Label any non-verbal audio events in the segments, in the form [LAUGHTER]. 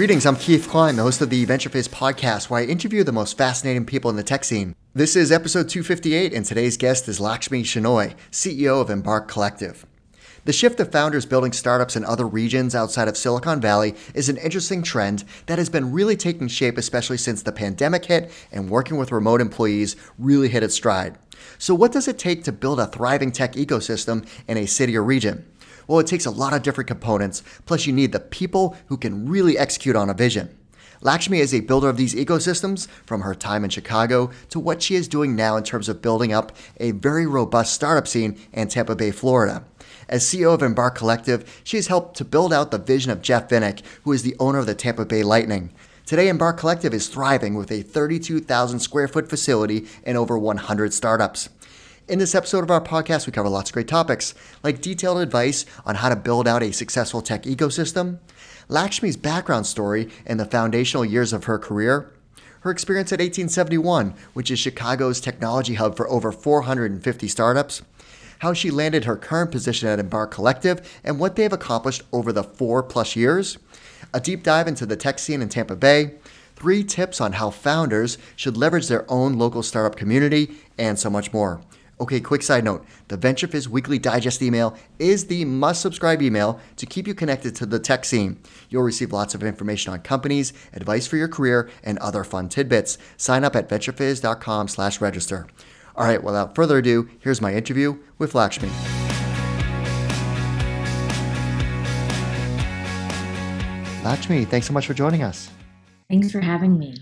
Greetings, I'm Keith Cline, the host of the Venture podcast, where I interview the most fascinating people in the tech scene. This is episode 258, and today's guest is Lakshmi Shenoy, CEO of Embarc Collective. The shift of founders building startups in other regions outside of Silicon Valley is an interesting trend that has been really taking shape, especially since the pandemic hit and working with remote employees really hit its stride. So, what does it take to build a thriving tech ecosystem in a city or region? Well, it takes a lot of different components, plus, you need the people who can really execute on a vision. Lakshmi is a builder of these ecosystems from her time in Chicago to what she is doing now in terms of building up a very robust startup scene in Tampa Bay, Florida. As CEO of Embarc Collective, she has helped to build out the vision of Jeff Vinik, who is the owner of the Tampa Bay Lightning. Today, Embarc Collective is thriving with a 32,000 square foot facility and over 100 startups. In this episode of our podcast, we cover lots of great topics, like detailed advice on how to build out a successful tech ecosystem, Lakshmi's background story and the foundational years of her career, her experience at 1871, which is Chicago's technology hub for over 450 startups, how she landed her current position at Embarc Collective, and what they have accomplished over the four plus years, a deep dive into the tech scene in Tampa Bay, three tips on how founders should leverage their own local startup community, and so much more. Okay, quick side note the VentureFizz weekly digest email is the must subscribe email to keep you connected to the tech scene. You'll receive lots of information on companies, advice for your career, and other fun tidbits. Sign up at venturefizz.com slash register. All right, without further ado, here's my interview with Lakshmi. Lakshmi, thanks so much for joining us. Thanks for having me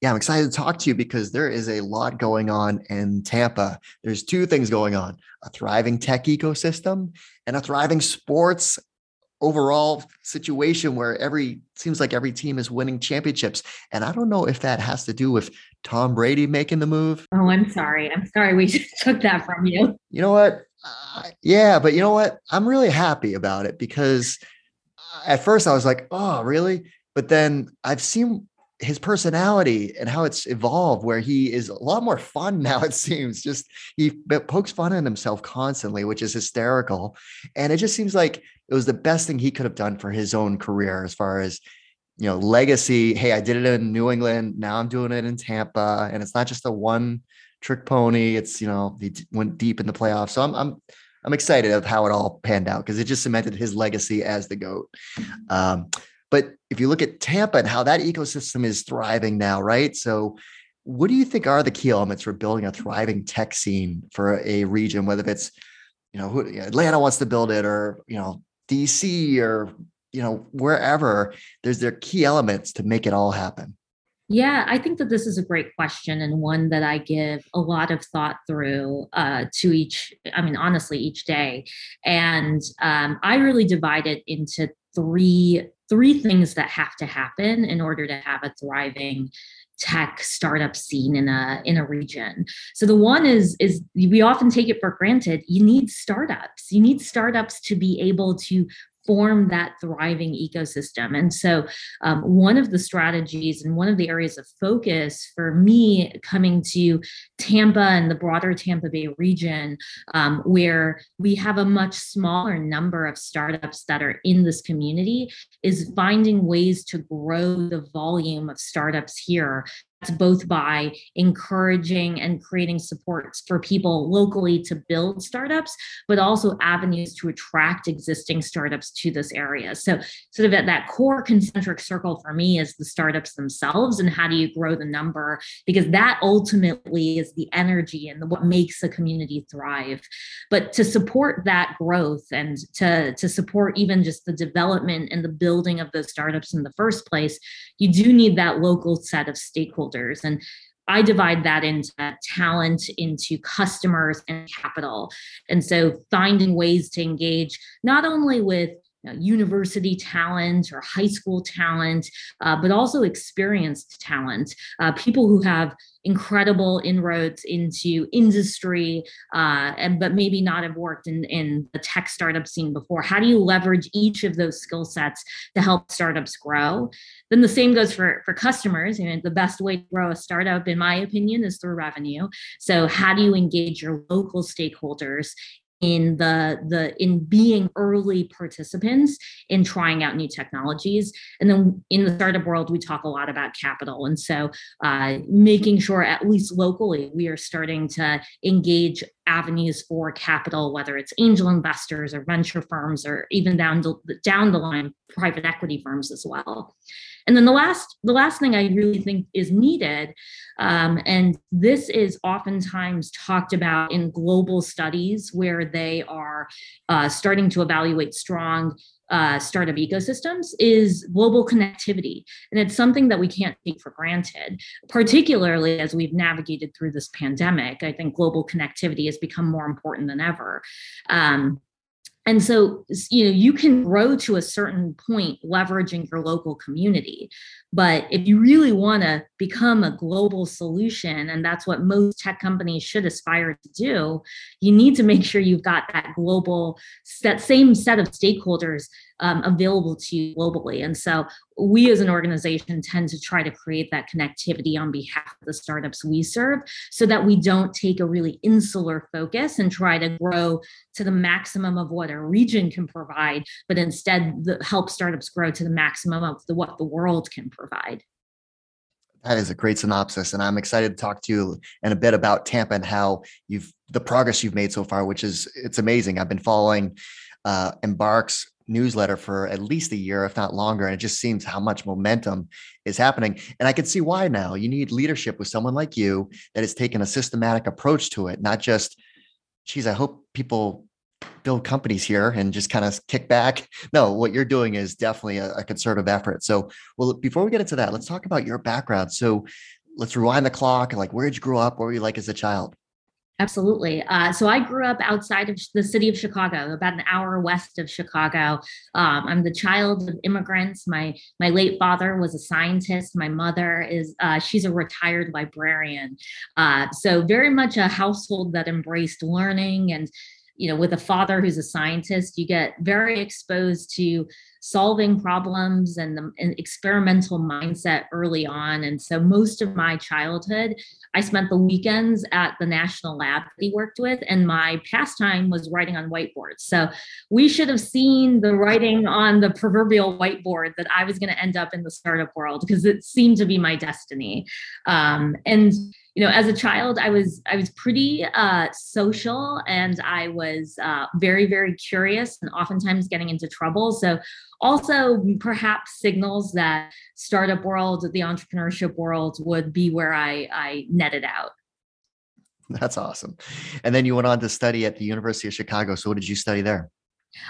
yeah, I'm excited to talk to you because there is a lot going on in Tampa. There's two things going on a thriving tech ecosystem and a thriving sports overall situation where every seems like every team is winning championships. And I don't know if that has to do with Tom Brady making the move. Oh, I'm sorry. I'm sorry we [LAUGHS] took that from you. You know what? Uh, yeah, but you know what? I'm really happy about it because at first I was like, oh, really? But then I've seen his personality and how it's evolved where he is a lot more fun [LAUGHS] now it seems. Just he pokes fun at himself constantly which is hysterical. And it just seems like it was the best thing he could have done for his own career as far as you know legacy. Hey i did it in new england. Now i'm doing it in tampa. And it's not just a one trick pony. It's you know he went deep in the playoffs. So i'm i'm i'm excited of how it all panned out because it just cemented his legacy as the goat. Um, but if you look at Tampa and how that ecosystem is thriving now, right? So, what do you think are the key elements for building a thriving tech scene for a region, whether it's, you know, Atlanta wants to build it or, you know, DC or, you know, wherever, there's their key elements to make it all happen? Yeah, I think that this is a great question and one that I give a lot of thought through uh, to each, I mean, honestly, each day. And um, I really divide it into three three things that have to happen in order to have a thriving tech startup scene in a in a region. So the one is is we often take it for granted. You need startups. You need startups to be able to form that thriving ecosystem. And so, um, one of the strategies and one of the areas of focus for me coming to Tampa and the broader Tampa Bay region, um, where we have a much smaller number of startups that are in this community, is finding ways to grow the volume of startups here both by encouraging and creating supports for people locally to build startups, but also avenues to attract existing startups to this area. So, sort of at that core concentric circle for me is the startups themselves and how do you grow the number? Because that ultimately is the energy and what makes a community thrive. But to support that growth and to, to support even just the development and the building of those startups in the first place, you do need that local set of stakeholders stakeholders. And I divide that into talent, into customers, and capital. And so finding ways to engage not only with university talent or high school talent, uh, but also experienced talent, uh, people who have incredible inroads into industry, uh, and but maybe not have worked in, in the tech startup scene before. How do you leverage each of those skill sets to help startups grow? Then the same goes for, for customers. You know, the best way to grow a startup, in my opinion, is through revenue. So how do you engage your local stakeholders in the the in being early participants in trying out new technologies. And then in the startup world we talk a lot about capital. And so uh, making sure at least locally we are starting to engage avenues for capital whether it's angel investors or venture firms or even down the, down the line private equity firms as well. And then the last the last thing i really think is needed um, and this is oftentimes talked about in global studies where they are uh, starting to evaluate strong uh, startup ecosystems is global connectivity. And it's something that we can't take for granted, particularly as we've navigated through this pandemic. I think global connectivity has become more important than ever. Um, and so you know you can grow to a certain point leveraging your local community. But if you really want to become a global solution and that's what most tech companies should aspire to do you need to make sure you've got that global that same set of stakeholders um, available to you globally. And so we as an organization tend to try to create that connectivity on behalf of the startups we serve so that we don't take a really insular focus and try to grow to the maximum of what a region can provide, but instead the, help startups grow to the maximum of the, what the world can provide. That is a great synopsis, and I'm excited to talk to you in a bit about Tampa and how you've the progress you've made so far, which is it's amazing. I've been following uh, Embarc's newsletter for at least a year, if not longer. And it just seems how much momentum is happening. And I can see why now. You need leadership with someone like you that has taken a systematic approach to it, not just, geez, I hope people build companies here and just kind of kick back. [LAUGHS] No, what you're doing is definitely a, a concerted effort. So, well, before we get into that, let's talk about your background. So, let's rewind the clock. Like, where did you grow up? What were you like as a child? Absolutely. Uh, so I grew up outside of the city of Chicago, about an hour west of Chicago. Um, I'm the child of immigrants. My my late father was a scientist. My mother is uh, she's a retired librarian. Uh, so very much a household that embraced learning and you know with a father who's a scientist you get very exposed to solving problems and the and experimental mindset early on. And so most of my childhood i spent the weekends at the national lab that he worked with and my pastime was writing on whiteboards. So we should have seen the writing on the proverbial whiteboard that i was going to end up in the startup world because it seemed to be my destiny. Um, and you know as a child i was i was pretty uh, social and i was uh, very very curious and oftentimes getting into trouble. So also perhaps signals that startup world the entrepreneurship world would be where i i netted out. That's awesome. And then you went on to study at the university of chicago. So what did you study there?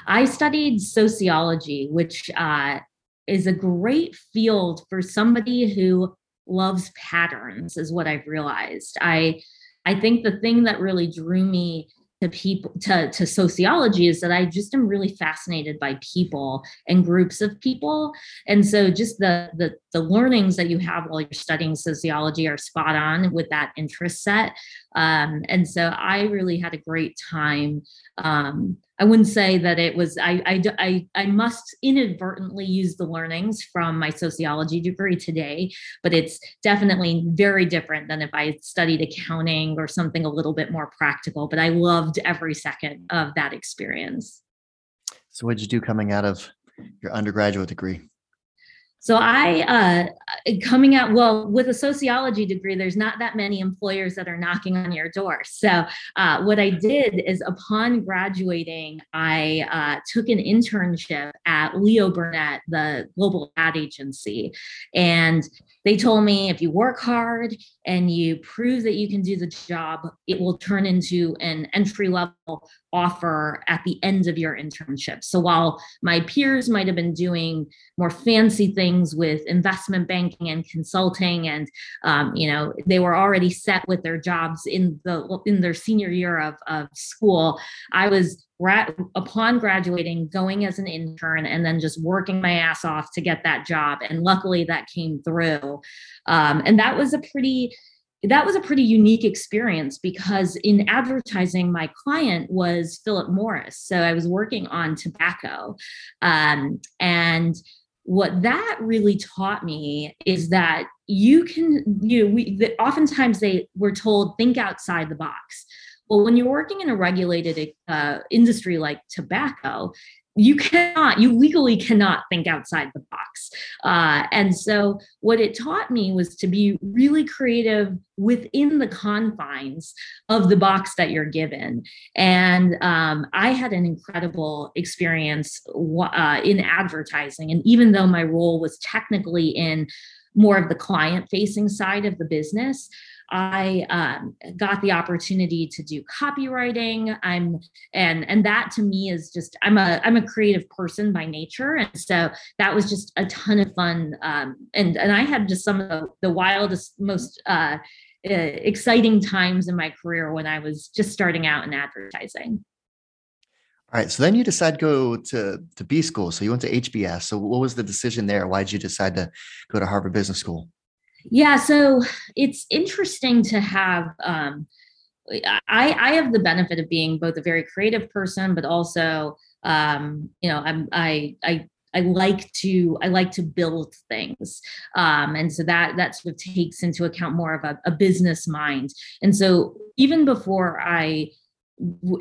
I studied sociology which uh, is a great field for somebody who loves patterns is what I've realized. I I think the thing that really drew me to people to, to sociology is that I just am really fascinated by people and groups of people. And so just the the the learnings that you have while you're studying sociology are spot on with that interest set. Um, and so I really had a great time um, I wouldn't say that it was, I, I, I, I must inadvertently use the learnings from my sociology degree today, but it's definitely very different than if I studied accounting or something a little bit more practical. But I loved every second of that experience. So, what did you do coming out of your undergraduate degree? So I, uh, coming out, well, with a sociology degree, there's not that many employers that are knocking on your door. So uh, what I did is upon graduating, I uh, took an internship at Leo Burnett, the global ad agency. And they told me if you work hard and you prove that you can do the job, it will turn into an entry level offer at the end of your internship. So while my peers might have been doing more fancy things with investment banking and consulting, and um, you know they were already set with their jobs in the in their senior year of, of school, I was upon graduating going as an intern and then just working my ass off to get that job and luckily that came through um, and that was a pretty that was a pretty unique experience because in advertising, my client was Philip Morris. So I was working on tobacco. Um, and what that really taught me is that you can, you know, we, the, oftentimes they were told, think outside the box Well, when you're working in a regulated uh, industry like tobacco, you cannot, you legally cannot think outside the box. Uh, and so, what it taught me was to be really creative within the confines of the box that you're given. And um, I had an incredible experience uh, in advertising. And even though my role was technically in more of the client facing side of the business, I um, got the opportunity to do copywriting. I'm and and that to me is just I'm a I'm a creative person by nature, and so that was just a ton of fun. Um, and and I had just some of the, wildest, most uh, exciting times in my career when I was just starting out in advertising. All right. So then you decide to go to, to B school. So you went to HBS. So what was the decision there? Why did you decide to go to Harvard Business School? Yeah, so it's interesting to have. Um, I I have the benefit of being both a very creative person, but also, um, you know, I'm I I I like to I like to build things, um, and so that that sort of takes into account more of a, a business mind. And so even before I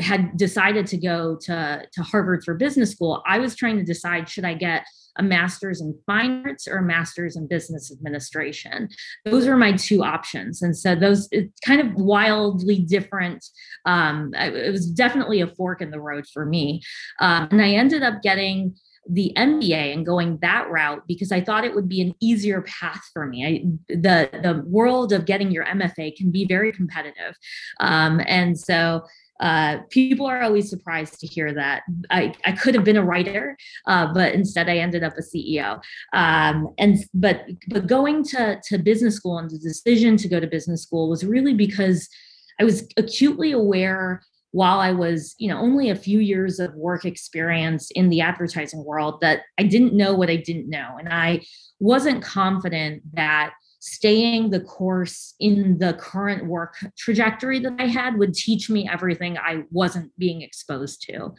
had decided to go to to Harvard for business school, I was trying to decide should I get a master's in fine arts or a master's in business administration. Those are my two options. And so those it's kind of wildly different. Um, it was definitely a fork in the road for me. Um, and I ended up getting the MBA and going that route because I thought it would be an easier path for me. I, the the world of getting your MFA can be very competitive, um, and so uh, people are always surprised to hear that I, I could have been a writer, uh, but instead I ended up a CEO. Um, and but but going to to business school and the decision to go to business school was really because I was acutely aware while I was, you know, only a few years of work experience in the advertising world that I didn't know what I didn't know. And I wasn't confident that staying the course in the current work trajectory that I had would teach me everything I wasn't being exposed to.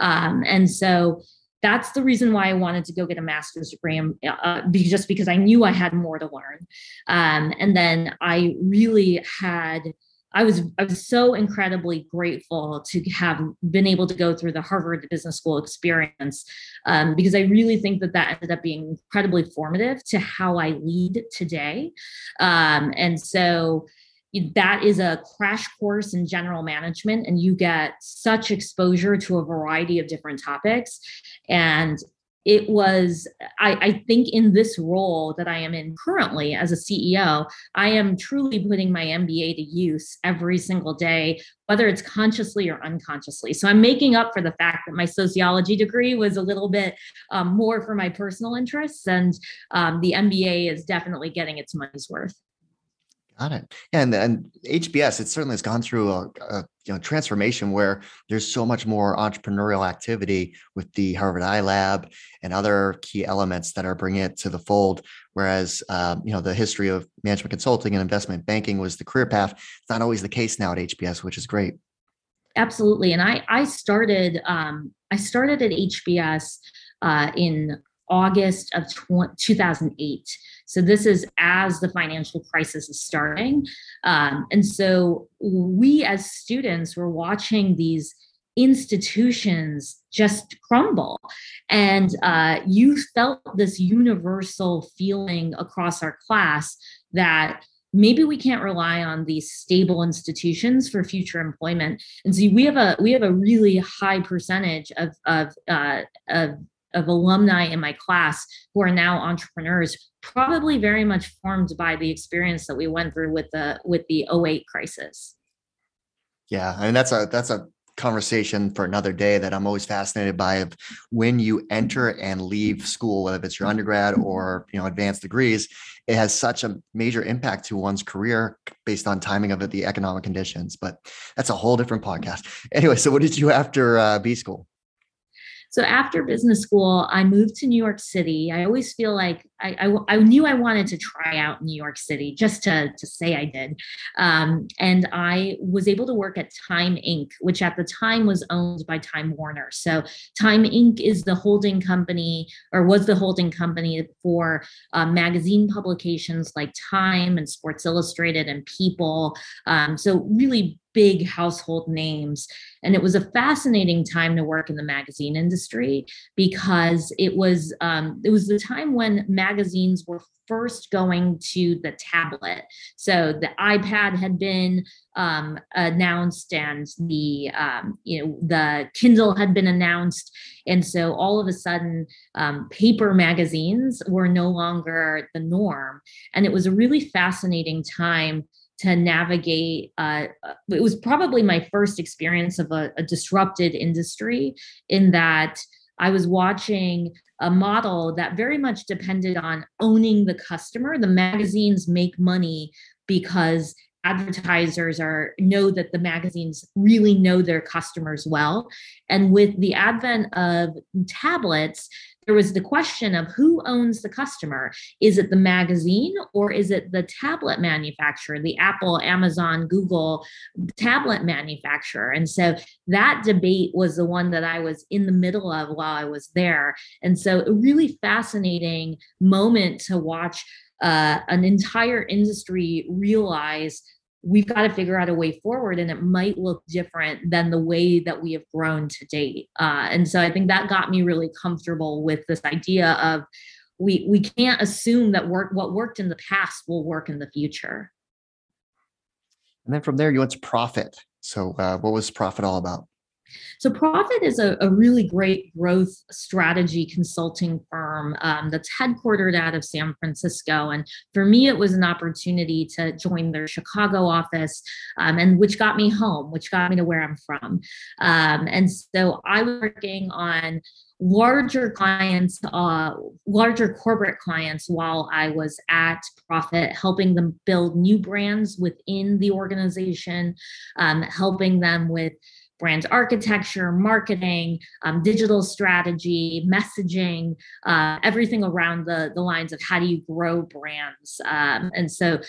Um, and so that's the reason why I wanted to go get a master's degree, um, uh, just because I knew I had more to learn. Um, and then I really had I was I was so incredibly grateful to have been able to go through the Harvard Business School experience um, because I really think that that ended up being incredibly formative to how I lead today, um, and so that is a crash course in general management and you get such exposure to a variety of different topics. And it was I, I, think in this role that i am in currently as a ceo i am truly putting my mba to use every single day whether it's consciously or unconsciously. So i'm making up for the fact that my sociology degree was a little bit um, more for my personal interests and um, the mba is definitely getting its money's worth Got it. And and HBS, it certainly has gone through a, a, you know transformation where there's so much more entrepreneurial activity with the Harvard iLab and other key elements that are bringing it to the fold. Whereas um, you know the history of management consulting and investment banking was the career path. It's not always the case now at HBS, which is great. Absolutely, and I I started um, I started at HBS uh, in August of 2008. So this is as the financial crisis is starting. Um, and so we as students were watching these institutions just crumble. And uh, you felt this universal feeling across our class that maybe we can't rely on these stable institutions for future employment and so we have a we have a really high percentage of of uh, of of alumni in my class who are now entrepreneurs probably very much formed by the experience that we went through with the with the 08 crisis. Yeah I mean that's a that's a conversation for another day that i'm always fascinated by of when you enter and leave school whether it's your undergrad or you know advanced degrees it has such a major impact to one's career based on timing of it the economic conditions but that's a whole different podcast. Anyway so what did you after uh, b school so after business school, I moved to New York City. I always feel like I, I, I, knew I wanted to try out New York City just to, to say I did. Um, and I was able to work at Time Inc., which at the time was owned by Time Warner. So Time Inc. is the holding company or was the holding company for uh, magazine publications like Time and Sports Illustrated and People. Um, so really big household names. And it was a fascinating time to work in the magazine industry because it was um, it was the time when magazines were first going to the tablet. So the iPad had been um, announced, and the um, you know the Kindle had been announced, and so all of a sudden, um, paper magazines were no longer the norm, and it was a really fascinating time to navigate. Uh, uh, it was probably my first experience of a, a disrupted industry in that I was watching a model that very much depended on owning the customer. The magazines make money because advertisers are know that the magazines really know their customers well and with the advent of tablets there was the question of who owns the customer. Is it the magazine or is it the tablet manufacturer the apple amazon google tablet manufacturer? And so that debate was the one that i was in the middle of while i was there. And so a really fascinating moment to watch uh, an entire industry realize we've got to figure out a way forward and it might look different than the way that we have grown to date. Uh, and so i think that got me really comfortable with this idea of we we can't assume that work what worked in the past will work in the future. And then from there you went to Prophet. So uh, what was Prophet all about so Prophet is a, a really great growth strategy consulting firm um, that's headquartered out of San Francisco. And for me, it was an opportunity to join their Chicago office, um, and which got me home, which got me to where I'm from. Um, and so I was working on larger clients, uh, larger corporate clients while I was at Prophet, helping them build new brands within the organization, um, helping them with brand architecture, marketing, um, digital strategy, messaging, uh, everything around the, the lines of how do you grow brands. Um, and so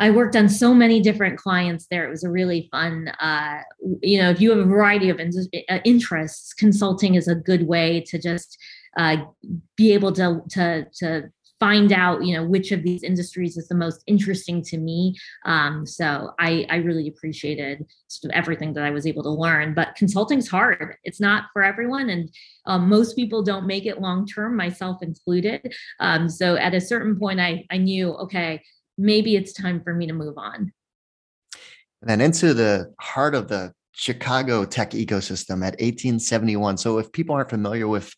I worked on so many different clients there. It was a really fun, uh, you know, if you have a variety of uh, interests, consulting is a good way to just uh, be able to, to, to find out you know which of these industries is the most interesting to me. Um, so I, I really appreciated sort of everything that i was able to learn but consulting's hard. It's not for everyone and um, most people don't make it long term myself included. Um, so at a certain point i i knew okay maybe it's time for me to move on. And then into the heart of the chicago tech ecosystem at 1871 so if people aren't familiar with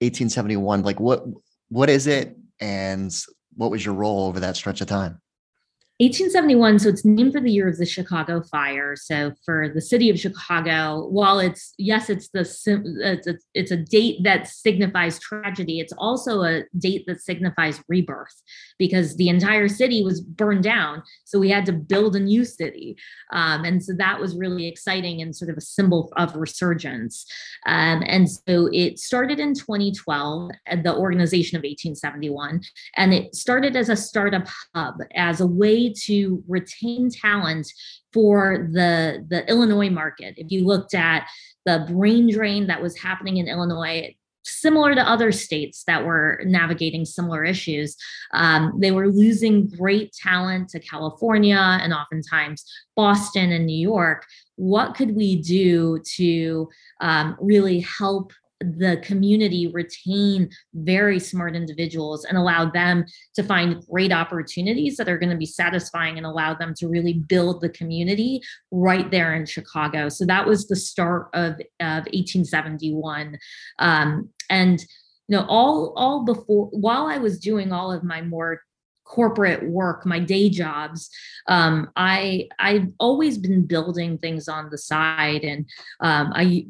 1871 like what what is it and what was your role over that stretch of time? 1871 so it's named for the year of the chicago fire. So for the city of chicago while it's yes it's the it's a, it's a date that signifies tragedy it's also a date that signifies rebirth because the entire city was burned down. So we had to build a new city. Um, and so that was really exciting and sort of a symbol of resurgence. Um, and so it started in 2012 at the organization of 1871 and it started as a startup hub as a way to retain talent for the the Illinois market. If you looked at the brain drain that was happening in Illinois, similar to other states that were navigating similar issues. Um, they were losing great talent to California and oftentimes Boston and New York. What could we do to um, really help the community retain very smart individuals and allow them to find great opportunities that are going to be satisfying and allow them to really build the community right there in Chicago. So that was the start of, of 1871. Um, and you know all all before while i was doing all of my more corporate work, my day jobs, um, I I've always been building things on the side. And um, I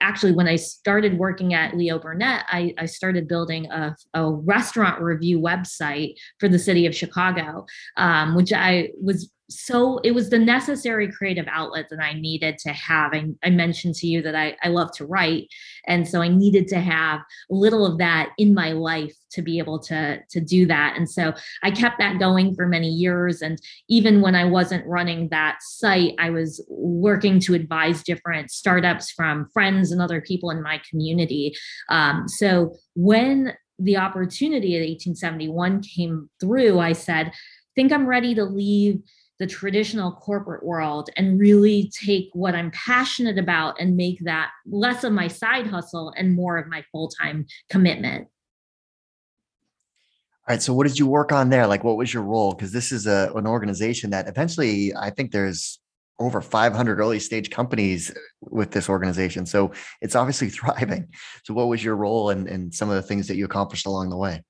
actually, when I started working at Leo Burnett, I, I started building a, a, restaurant review website for the city of Chicago, um, which I was so it was the necessary creative outlet that I needed to have. I, I, mentioned to you that I, I love to write. And so I needed to have a little of that in my life to be able to, to do that. And so I kept that going for many years. And even when I wasn't running that site, I was working to advise different startups from friends and other people in my community. Um, so when the opportunity at 1871 came through, I said, think I'm ready to leave the traditional corporate world and really take what I'm passionate about and make that less of my side hustle and more of my full time commitment. All right. So, what did you work on there? Like, what was your role? Because this is a, an organization that eventually, I think there's over 500 early stage companies uh, with this organization. So, it's obviously [LAUGHS] thriving. So, what was your role and, and some of the things that you accomplished along the way?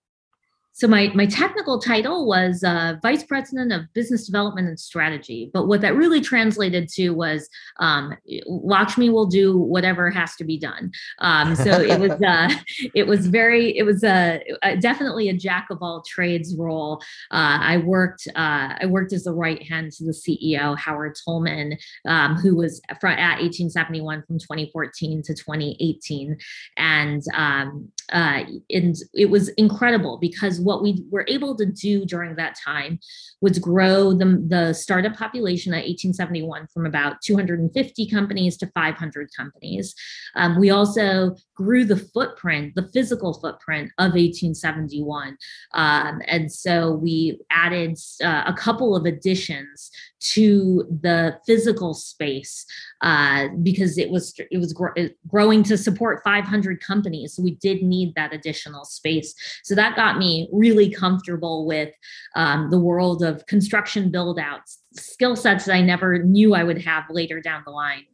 So my my technical title was uh, vice president of business development and strategy, but what that really translated to was um, Lakshmi will do whatever has to be done. Um, so it was uh, [LAUGHS] it was very it was a, a, definitely a jack of all trades role. Uh, I worked uh, I worked as the right hand to the CEO Howard Tullman, um, who was from, at 1871 from 2014 to 2018, and um, uh, and it was incredible because what we were able to do during that time was grow the, the startup population at 1871 from about 250 companies to 500 companies. Um, we also grew the footprint, the physical footprint of 1871. Um, and so we added uh, a couple of additions to the physical space uh, because it was it was gr- growing to support 500 companies. So we did need that additional space. So that got me really comfortable with um, the world of construction build outs skill sets that I never knew I would have later down the line.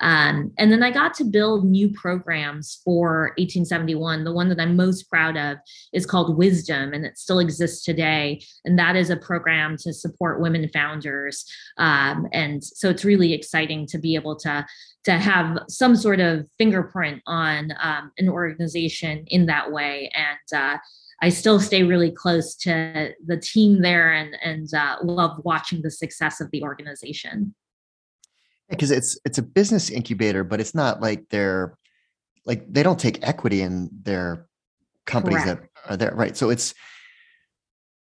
Um, and then I got to build new programs for 1871. The one that I'm most proud of is called WiSTEM, and it still exists today. And that is a program to support women founders. Um, and so it's really exciting to be able to to have some sort of fingerprint on um, an organization in that way. And uh, I still stay really close to the team there and and uh, love watching the success of the organization. Because it's it's a business incubator, but it's not like they're like they don't take equity in their companies Correct. that are there, right? So it's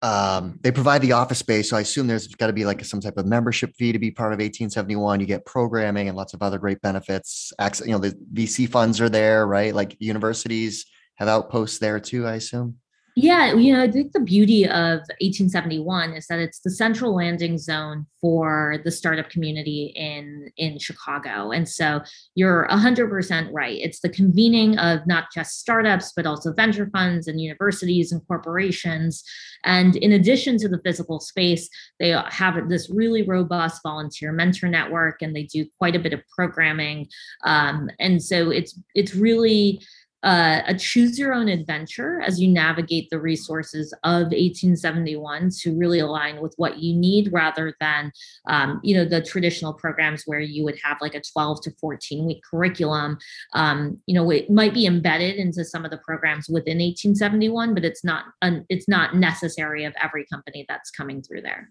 um, they provide the office space. So I assume there's got to be like some type of membership fee to be part of 1871. You get programming and lots of other great benefits. Access, you know, the VC funds are there, right? Like universities have outposts there too, I assume. Yeah, you know, I think the beauty of 1871 is that it's the central landing zone for the startup community in in Chicago. And so you're 100% right. It's the convening of not just startups but also venture funds and universities and corporations. And in addition to the physical space, they have this really robust volunteer mentor network and they do quite a bit of programming. Um, and so it's it's really uh, a choose your own adventure as you navigate the resources of 1871 to really align with what you need rather than um, you know the traditional programs where you would have like a 12 to 14 week curriculum. Um, you know it might be embedded into some of the programs within 1871 but it's not un, it's not necessary of every company that's coming through there.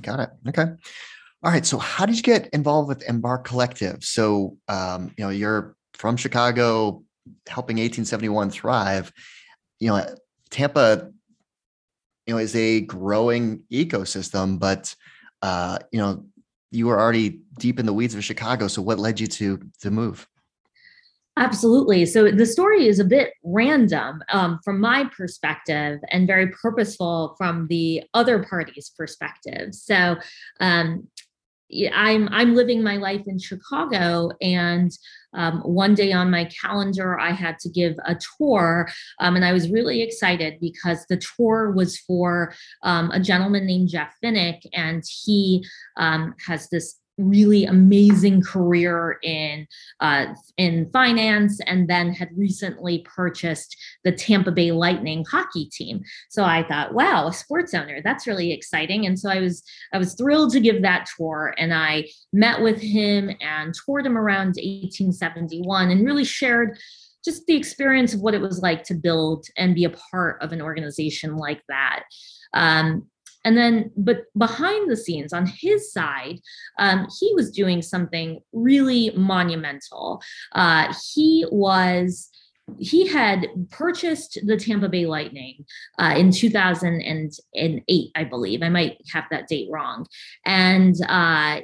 Got it. Okay. All right. So how did you get involved with embarc collective? So um, you know you're from chicago helping 1871 thrive, you know, Tampa, you know, is a growing ecosystem, but uh, you know, you were already deep in the weeds of Chicago. So what led you to to move? Absolutely. So the story is a bit random um, from my perspective and very purposeful from the other party's perspective. So um, I'm I'm living my life in Chicago, and um, one day on my calendar I had to give a tour, um, and I was really excited because the tour was for um, a gentleman named Jeff Vinik, and he um, has this really amazing career in uh, in finance and then had recently purchased the Tampa Bay Lightning hockey team. So I thought, wow, a sports owner, that's really exciting. And so I was I was thrilled to give that tour and I met with him and toured him around 1871 and really shared just the experience of what it was like to build and be a part of an organization like that. Um, And then, but behind the scenes on his side, um, he was doing something really monumental. Uh, he was he had purchased the Tampa Bay Lightning uh, in 2008, I believe. I might have that date wrong. And uh,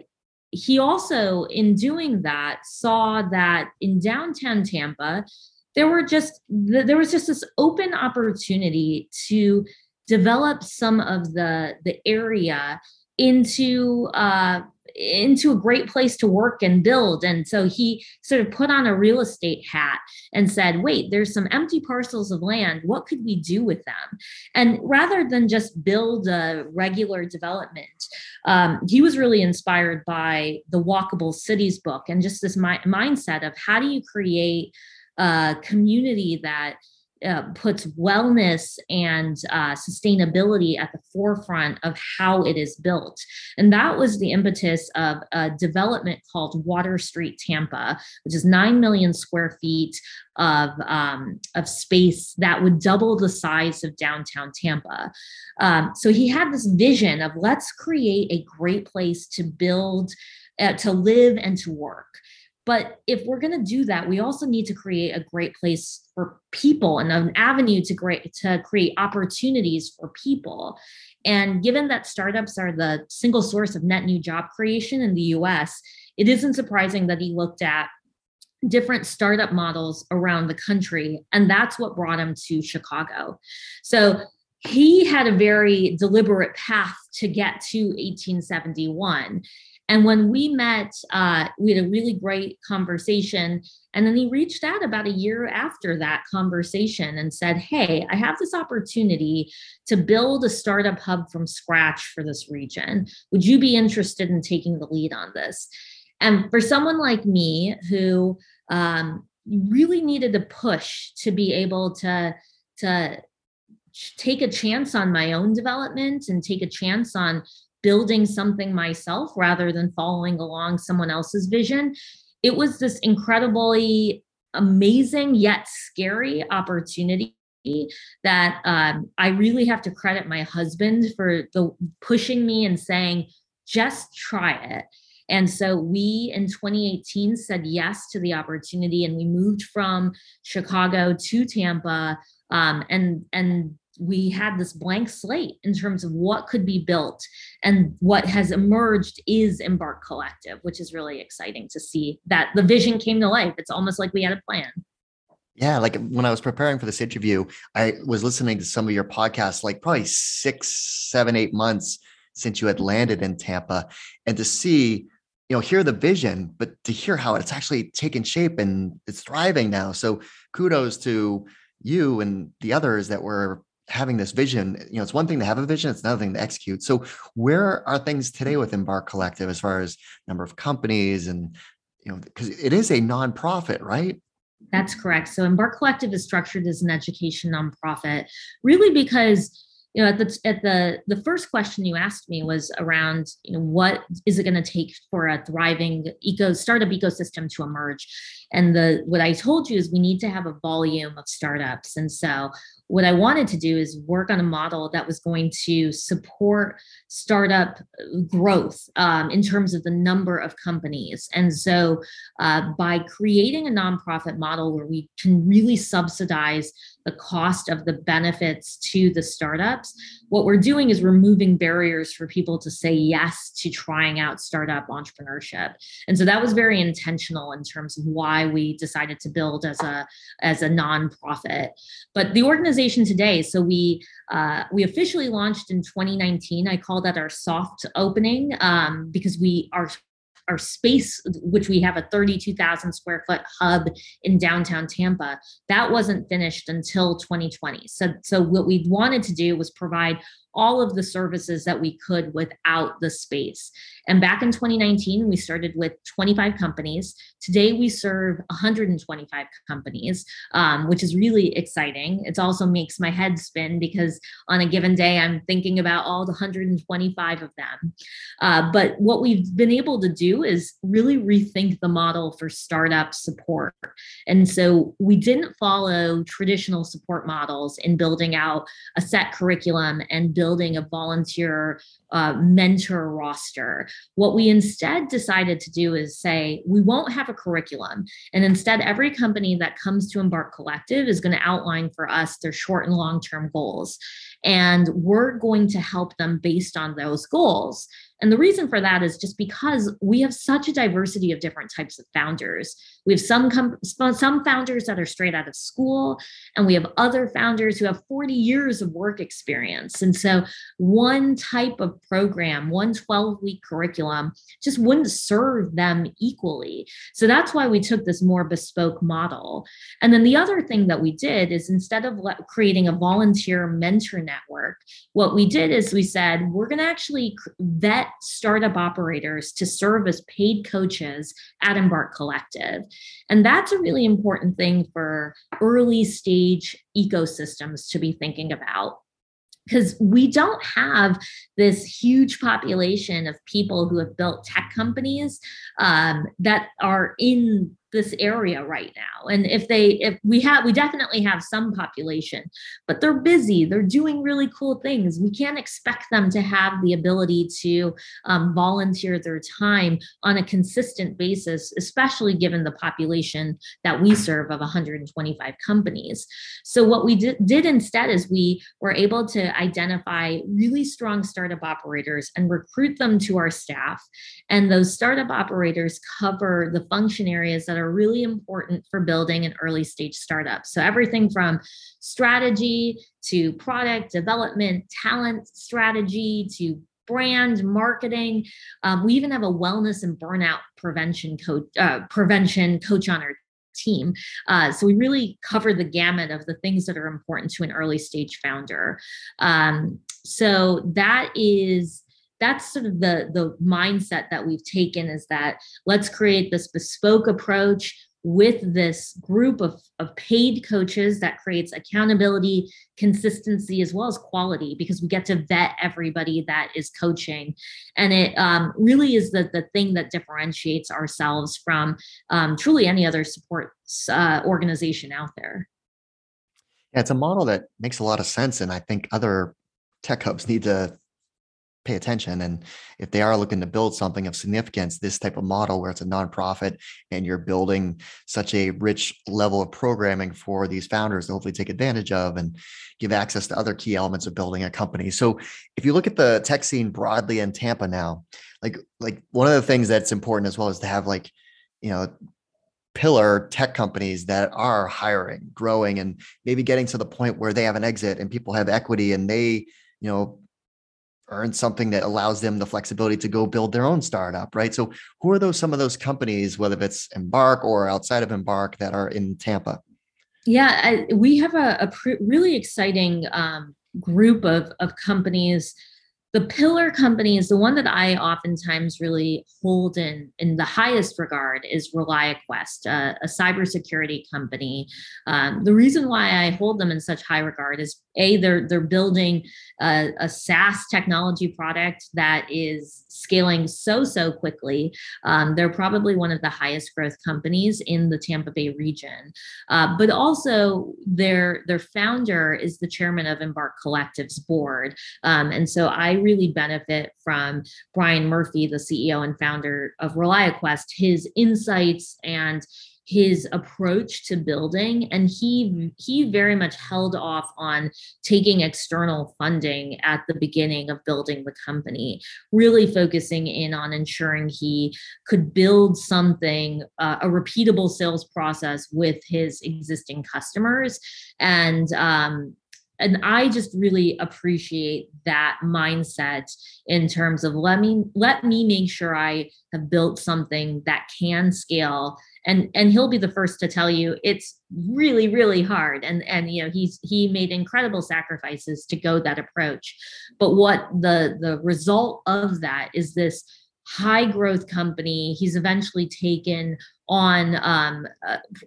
he also, in doing that, saw that in downtown Tampa, there were just there was just this open opportunity to develop some of the the area into uh, into a great place to work and build. And so he sort of put on a real estate hat and said, wait, there's some empty parcels of land. What could we do with them? And rather than just build a regular development, um, he was really inspired by the Walkable Cities book and just this mi- mindset of how do you create a community that uh, puts wellness and uh, sustainability at the forefront of how it is built. And that was the impetus of a development called Water Street Tampa, which is 9 million square feet of, um, of space that would double the size of downtown Tampa. Um, so he had this vision of let's create a great place to build, uh, to live, and to work. But if we're going to do that, we also need to create a great place for people and an avenue to great to create opportunities for people. And given that startups are the single source of net new job creation in the US, it isn't surprising that he looked at different startup models around the country and that's what brought him to Chicago. So he had a very deliberate path to get to 1871 and when we met, uh, we had a really great conversation. And then he reached out about a year after that conversation and said, Hey, I have this opportunity to build a startup hub from scratch for this region. Would you be interested in taking the lead on this? And for someone like me who um, really needed a push to be able to, to take a chance on my own development and take a chance on building something myself rather than following along someone else's vision. It was this incredibly amazing yet scary opportunity that um, I really have to credit my husband for the pushing me and saying, just try it. And so we in 2018 said yes to the opportunity and we moved from Chicago to Tampa. Um, and and we had this blank slate in terms of what could be built and what has emerged is embarc collective which is really exciting to see that the vision came to life. It's almost like we had a plan. Yeah like when i was preparing for this interview i was listening to some of your podcasts like probably six seven eight months since you had landed in tampa and to see you know hear the vision but to hear how it's actually taken shape and it's thriving now. So kudos to you and the others that were having this vision you know it's one thing to have a vision it's another thing to execute. So where are things today with embarc collective as far as number of companies and you know because it is a nonprofit right? That's correct. So embarc collective is structured as an education nonprofit really because you know at the at the the first question you asked me was around you know what is it going to take for a thriving eco startup ecosystem to emerge and the what i told you is we need to have a volume of startups and so what I wanted to do is work on a model that was going to support startup growth um, in terms of the number of companies. And so, uh, by creating a nonprofit model where we can really subsidize the cost of the benefits to the startups, what we're doing is removing barriers for people to say yes to trying out startup entrepreneurship. And so that was very intentional in terms of why we decided to build as a as a nonprofit. But the organization today, so we uh, we officially launched in 2019. I call that our soft opening um, because we are our space, which we have a 32,000 square foot hub in downtown Tampa, that wasn't finished until 2020. So, so what we wanted to do was provide all of the services that we could without the space. And back in 2019, we started with 25 companies. Today, we serve 125 companies, um, which is really exciting. It also makes my head spin because on a given day, I'm thinking about all the 125 of them. Uh, but what we've been able to do is really rethink the model for startup support. And so we didn't follow traditional support models in building out a set curriculum and building a volunteer uh, mentor roster. What we instead decided to do is say we won't have a curriculum. And instead, every company that comes to Embarc Collective is going to outline for us their short and long term goals. And we're going to help them based on those goals. And the reason for that is just because we have such a diversity of different types of founders. We have some com- some founders that are straight out of school, and we have other founders who have 40 years of work experience. And so, one type of program, one 12 week curriculum, just wouldn't serve them equally. So that's why we took this more bespoke model. And then the other thing that we did is instead of le- creating a volunteer mentor network, what we did is we said we're going to actually vet startup operators to serve as paid coaches at Embarc Collective. And that's a really important thing for early stage ecosystems to be thinking about because we don't have this huge population of people who have built tech companies um, that are in this area right now. And if they if we have we definitely have some population but they're busy they're doing really cool things. We can't expect them to have the ability to um, volunteer their time on a consistent basis especially given the population that we serve of 125 companies. So what we did, did instead is we were able to identify really strong startup operators and recruit them to our staff. And those startup operators cover the function areas that are are really important for building an early stage startup. So, everything from strategy to product development, talent strategy to brand marketing. Um, we even have a wellness and burnout prevention coach, uh, prevention coach on our team. Uh, so we really cover the gamut of the things that are important to an early stage founder. Um, so that is that's sort of the the mindset that we've taken is that let's create this bespoke approach with this group of, of paid coaches that creates accountability consistency as well as quality because we get to vet everybody that is coaching. And it um, really is the, the thing that differentiates ourselves from um, truly any other support uh, organization out there. Yeah it's a model that makes a lot of sense and i think other tech hubs need to pay attention. And if they are looking to build something of significance, this type of model where it's a nonprofit and you're building such a rich level of programming for these founders to hopefully take advantage of and give access to other key elements of building a company. So if you look at the tech scene broadly in Tampa now, like like one of the things that's important as well is to have like, you know, pillar tech companies that are hiring, growing, and maybe getting to the point where they have an exit and people have equity and they, you know, earn something that allows them the flexibility to go build their own startup, right? So, who are those some of those companies, whether it's Embarc or outside of Embarc, that are in Tampa? Yeah, I, we have a, a pr- really exciting um, group of of companies the pillar company is the one that I oftentimes really hold in in the highest regard is ReliaQuest, uh, a cybersecurity company. Um, the reason why I hold them in such high regard is a they're they're building a, a SaaS technology product that is scaling so so quickly. Um, they're probably one of the highest growth companies in the Tampa Bay region, uh, but also their their founder is the chairman of Embarc Collective's board, um, and so I really benefit from Brian Murphy, the CEO and founder of ReliaQuest, his insights and his approach to building and he he very much held off on taking external funding at the beginning of building the company really focusing in on ensuring he could build something uh, a repeatable sales process with his existing customers. And um, and i just really appreciate that mindset in terms of let me let me make sure i have built something that can scale and and he'll be the first to tell you it's really really hard and and you know he's he made incredible sacrifices to go that approach but what the the result of that is this high growth company. He's eventually taken on um,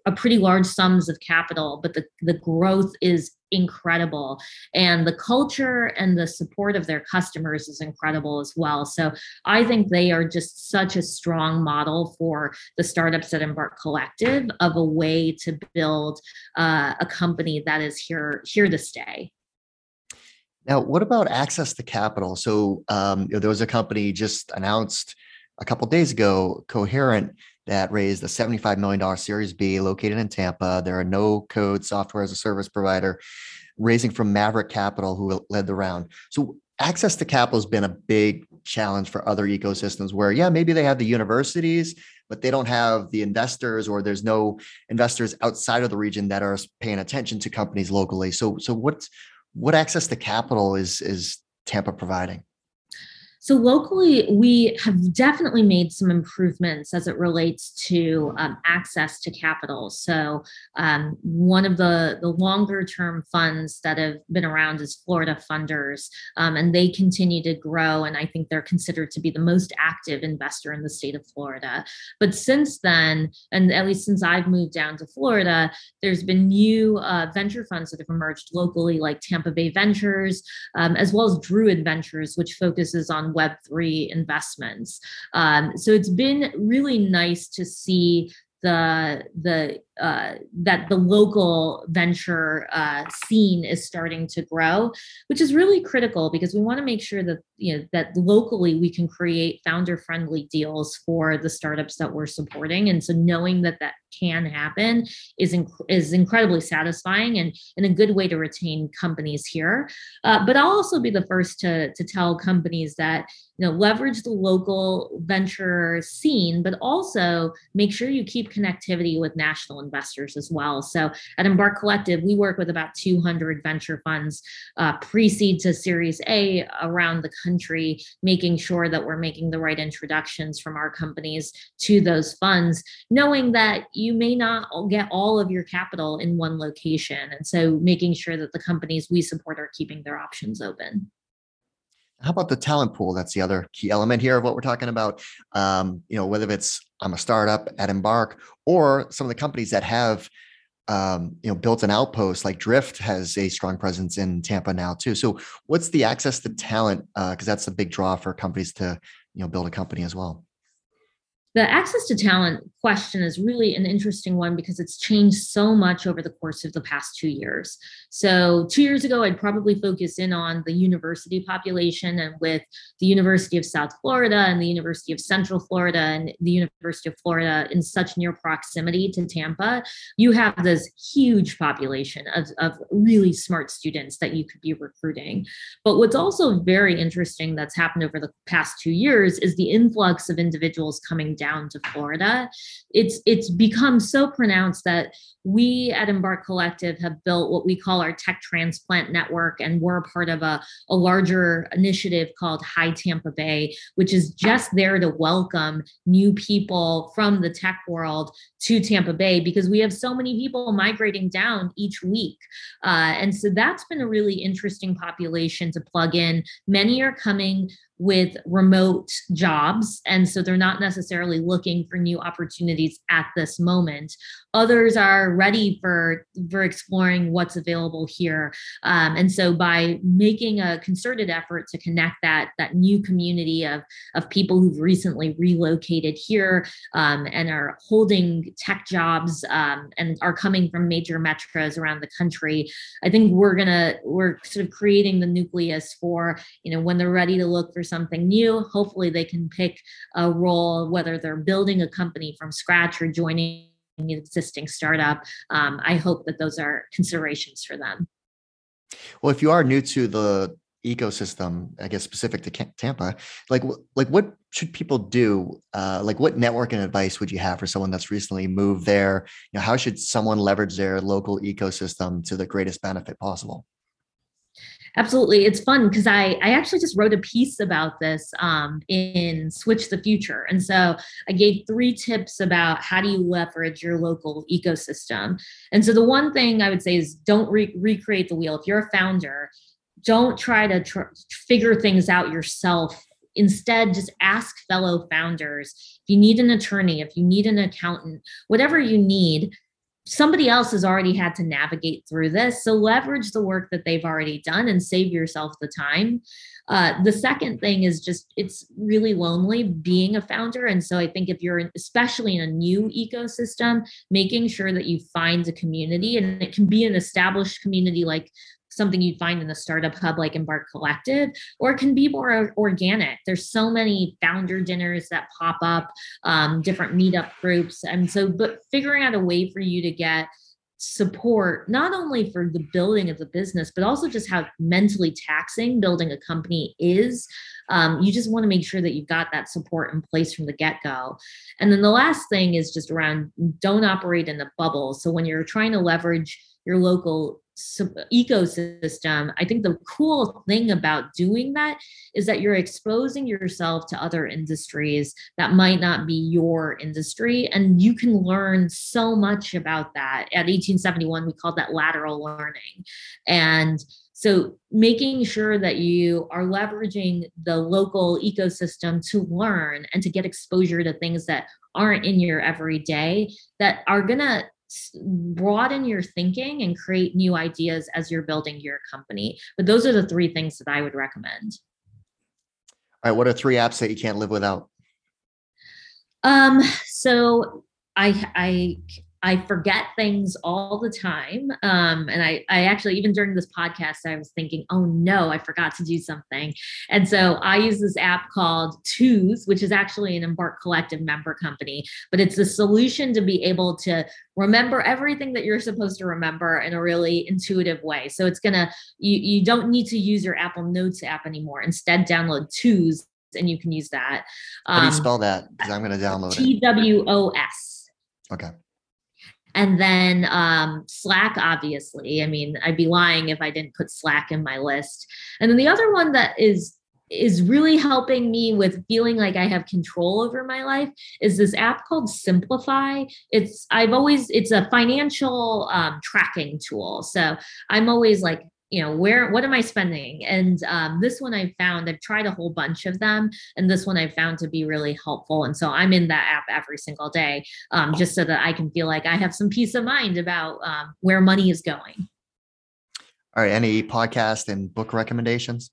a, pretty large sums of capital, but the, the growth is incredible. And the culture and the support of their customers is incredible as well. So I think they are just such a strong model for the startups at Embarc Collective of a way to build uh, a company that is here here to stay. Now, what about access to capital? So, um, you know, there was a company just announced a couple days ago, Coherent, that raised a $75 million Series B located in Tampa. They're a no code software as a service provider, raising from Maverick Capital, who led the round. So, access to capital has been a big challenge for other ecosystems where, yeah, maybe they have the universities, but they don't have the investors or there's no investors outside of the region that are paying attention to companies locally. So, so what's what access to capital is is Tampa providing? So locally, we have definitely made some improvements as it relates to um, access to capital. So um, one of the, the longer term funds that have been around is Florida Funders, um, and they continue to grow. And I think they're considered to be the most active investor in the state of Florida. But since then, and at least since I've moved down to Florida, there's been new uh, venture funds that have emerged locally, like Tampa Bay Ventures, um, as well as Druid Ventures, which focuses on Web3 investments. Um, so it's been really nice to see the the uh, that the local venture uh, scene is starting to grow, which is really critical because we want to make sure that you know that locally we can create founder friendly deals for the startups that we're supporting, and so knowing that that can happen is inc- is incredibly satisfying and, and a good way to retain companies here. Uh, but I'll also be the first to to tell companies that you know leverage the local venture scene, but also make sure you keep connectivity with national investors as well. So at Embarc Collective, we work with about 200 venture funds, uh, pre-seed to Series A around the country, making sure that we're making the right introductions from our companies to those funds, knowing that you may not get all of your capital in one location. And so making sure that the companies we support are keeping their options open. How about the talent pool? That's the other key element here of what we're talking about. Um, you know, whether it's I'm a startup at Embarc or some of the companies that have um, you know built an outpost like Drift has a strong presence in Tampa now too. So what's the access to talent? Because uh, that's a big draw for companies to you know build a company as well the access to talent question is really an interesting one because it's changed so much over the course of the past two years. So, two years ago, I'd probably focus in on the university population, and with the University of South Florida and the University of Central Florida and the University of Florida in such near proximity to Tampa, you have this huge population of, of really smart students that you could be recruiting. But what's also very interesting that's happened over the past two years is the influx of individuals coming down down to Florida, it's it's become so pronounced that we at Embarc Collective have built what we call our tech transplant network, and we're part of a, a larger initiative called High Tampa Bay, which is just there to welcome new people from the tech world to Tampa Bay because we have so many people migrating down each week. Uh, and so that's been a really interesting population to plug in. Many are coming with remote jobs. And so they're not necessarily looking for new opportunities at this moment. Others are ready for, for exploring what's available here. Um, and so by making a concerted effort to connect that, that new community of, of people who've recently relocated here um, and are holding tech jobs um, and are coming from major metros around the country, I think we're gonna, we're sort of creating the nucleus for, you know, when they're ready to look for something new. Hopefully, they can pick a role, whether they're building a company from scratch or joining an existing startup. Um, I hope that those are considerations for them. Well, if you are new to the ecosystem, I guess specific to Tampa, like like what should people do? Uh, like what networking advice would you have for someone that's recently moved there? You know, how should someone leverage their local ecosystem to the greatest benefit possible? Absolutely. It's fun because I, I actually just wrote a piece about this um, in Switch the Future. And so I gave three tips about how do you leverage your local ecosystem. And so the one thing I would say is don't re- recreate the wheel. If you're a founder, don't try to tr- figure things out yourself instead just ask fellow founders if you need an attorney if you need an accountant whatever you need somebody else has already had to navigate through this. So leverage the work that they've already done and save yourself the time. Uh, the second thing is just it's really lonely being a founder. And so I think if you're especially in a new ecosystem, making sure that you find a community and it can be an established community like something you'd find in the startup hub like Embarc Collective, or it can be more organic. There's so many founder dinners that pop up, um, different meetup groups. And so, but figuring out a way for you to get support not only for the building of the business but also just how mentally taxing building a company is um, you just want to make sure that you've got that support in place from the get-go and then the last thing is just around don't operate in a bubble so when you're trying to leverage your local ecosystem i think the cool thing about doing that is that you're exposing yourself to other industries that might not be your industry and you can learn so much about that. At 1871 we called that lateral learning. And so making sure that you are leveraging the local ecosystem to learn and to get exposure to things that aren't in your everyday that are going to broaden your thinking and create new ideas as you're building your company. But those are the three things that I would recommend. All right. What are three apps that you can't live without? Um, so I I I forget things all the time. Um, and I, I actually, even during this podcast, I was thinking, oh no, I forgot to do something. And so I use this app called Twos, which is actually an Embarc Collective member company, but it's a solution to be able to remember everything that you're supposed to remember in a really intuitive way. So it's gonna, you, you don't need to use your Apple Notes app anymore. Instead, download Twos and you can use that. Um, How do you um, spell that? Because I'm going to download it. T W O S. Okay. And then um, Slack, obviously. I mean, I'd be lying if I didn't put Slack in my list. And then the other one that is is really helping me with feeling like I have control over my life is this app called Simplifi. It's I've always it's a financial um, tracking tool. So I'm always like you know where what am i spending? And um, this one i found i've tried a whole bunch of them and this one i found to be really helpful and so i'm in that app every single day um, just so that i can feel like i have some peace of mind about um, where money is going. All right any podcast and book recommendations?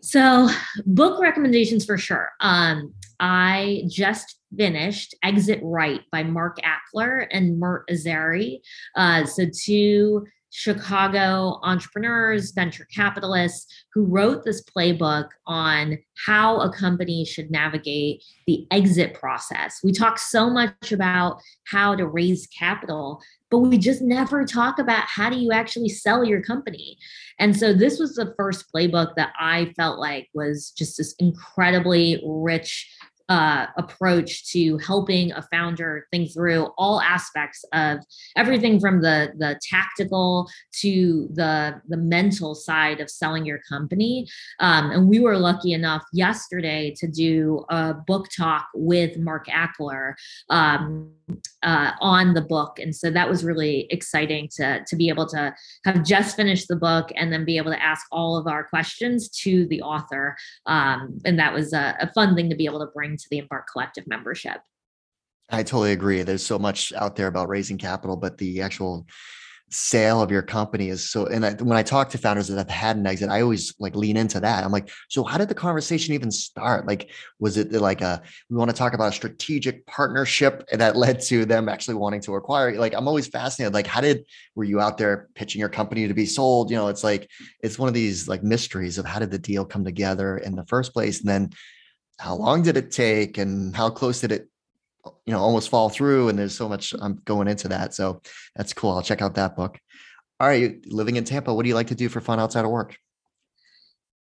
So book recommendations for sure. Um, i just finished exit right by mark achler and mert iseri. Uh, so two Chicago entrepreneurs, venture capitalists who wrote this playbook on how a company should navigate the exit process. We talk so much about how to raise capital, but we just never talk about how do you actually sell your company. And so this was the first playbook that I felt like was just this incredibly rich uh, approach to helping a founder think through all aspects of everything from the the tactical to the the mental side of selling your company. Um, and we were lucky enough yesterday to do a book talk with Mark Achler um, uh, on the book, and so that was really exciting to to be able to have just finished the book and then be able to ask all of our questions to the author. Um, and that was a, a fun thing to be able to bring to the Embarc Collective membership. I totally agree. There's so much out there about raising capital, but the actual sale of your company is so and I, when i talk to founders that have had an exit i always like lean into that. I'm like so how did the conversation even start? Like was it like a we want to talk about a strategic partnership that led to them actually wanting to acquire like i'm always fascinated. Like how did were you out there pitching your company to be sold? You know it's like it's one of these like mysteries of how did the deal come together in the first place? And then how long did it take and how close did it you know almost fall through? And there's so much i'm going into that. So that's cool. I'll check out that book. All right living in tampa what do you like to do for fun outside of work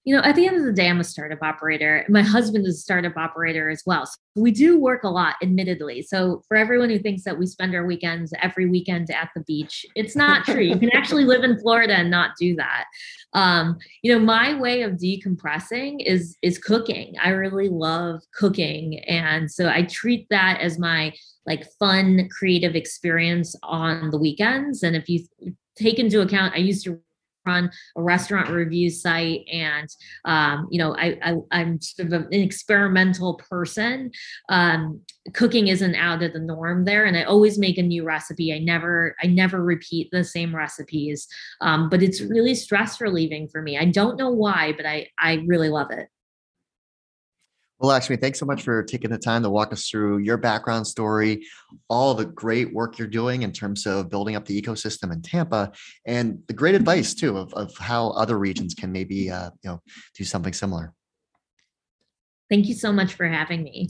you know, at the end of the day, I'm a startup operator. My husband is a startup operator as well. So we do work a lot, admittedly. So for everyone who thinks that we spend our weekends every weekend at the beach, it's not true. you can actually live in Florida and not do that. Um, you know, my way of decompressing is is cooking. I really love cooking, and so I treat that as my like fun creative experience on the weekends. And if you take into account, I used to run a restaurant review site and um, you know I, am sort of an experimental person. Um, cooking isn't out of the norm there and i always make a new recipe. I never i never repeat the same recipes. Um, but it's really stress relieving for me. I don't know why but i i really love it Well, Lakshmi, thanks so much for taking the time to walk us through your background story, all the great work you're doing in terms of building up the ecosystem in Tampa, and the great advice too of, of how other regions can maybe uh, you know do something similar. Thank you so much for having me.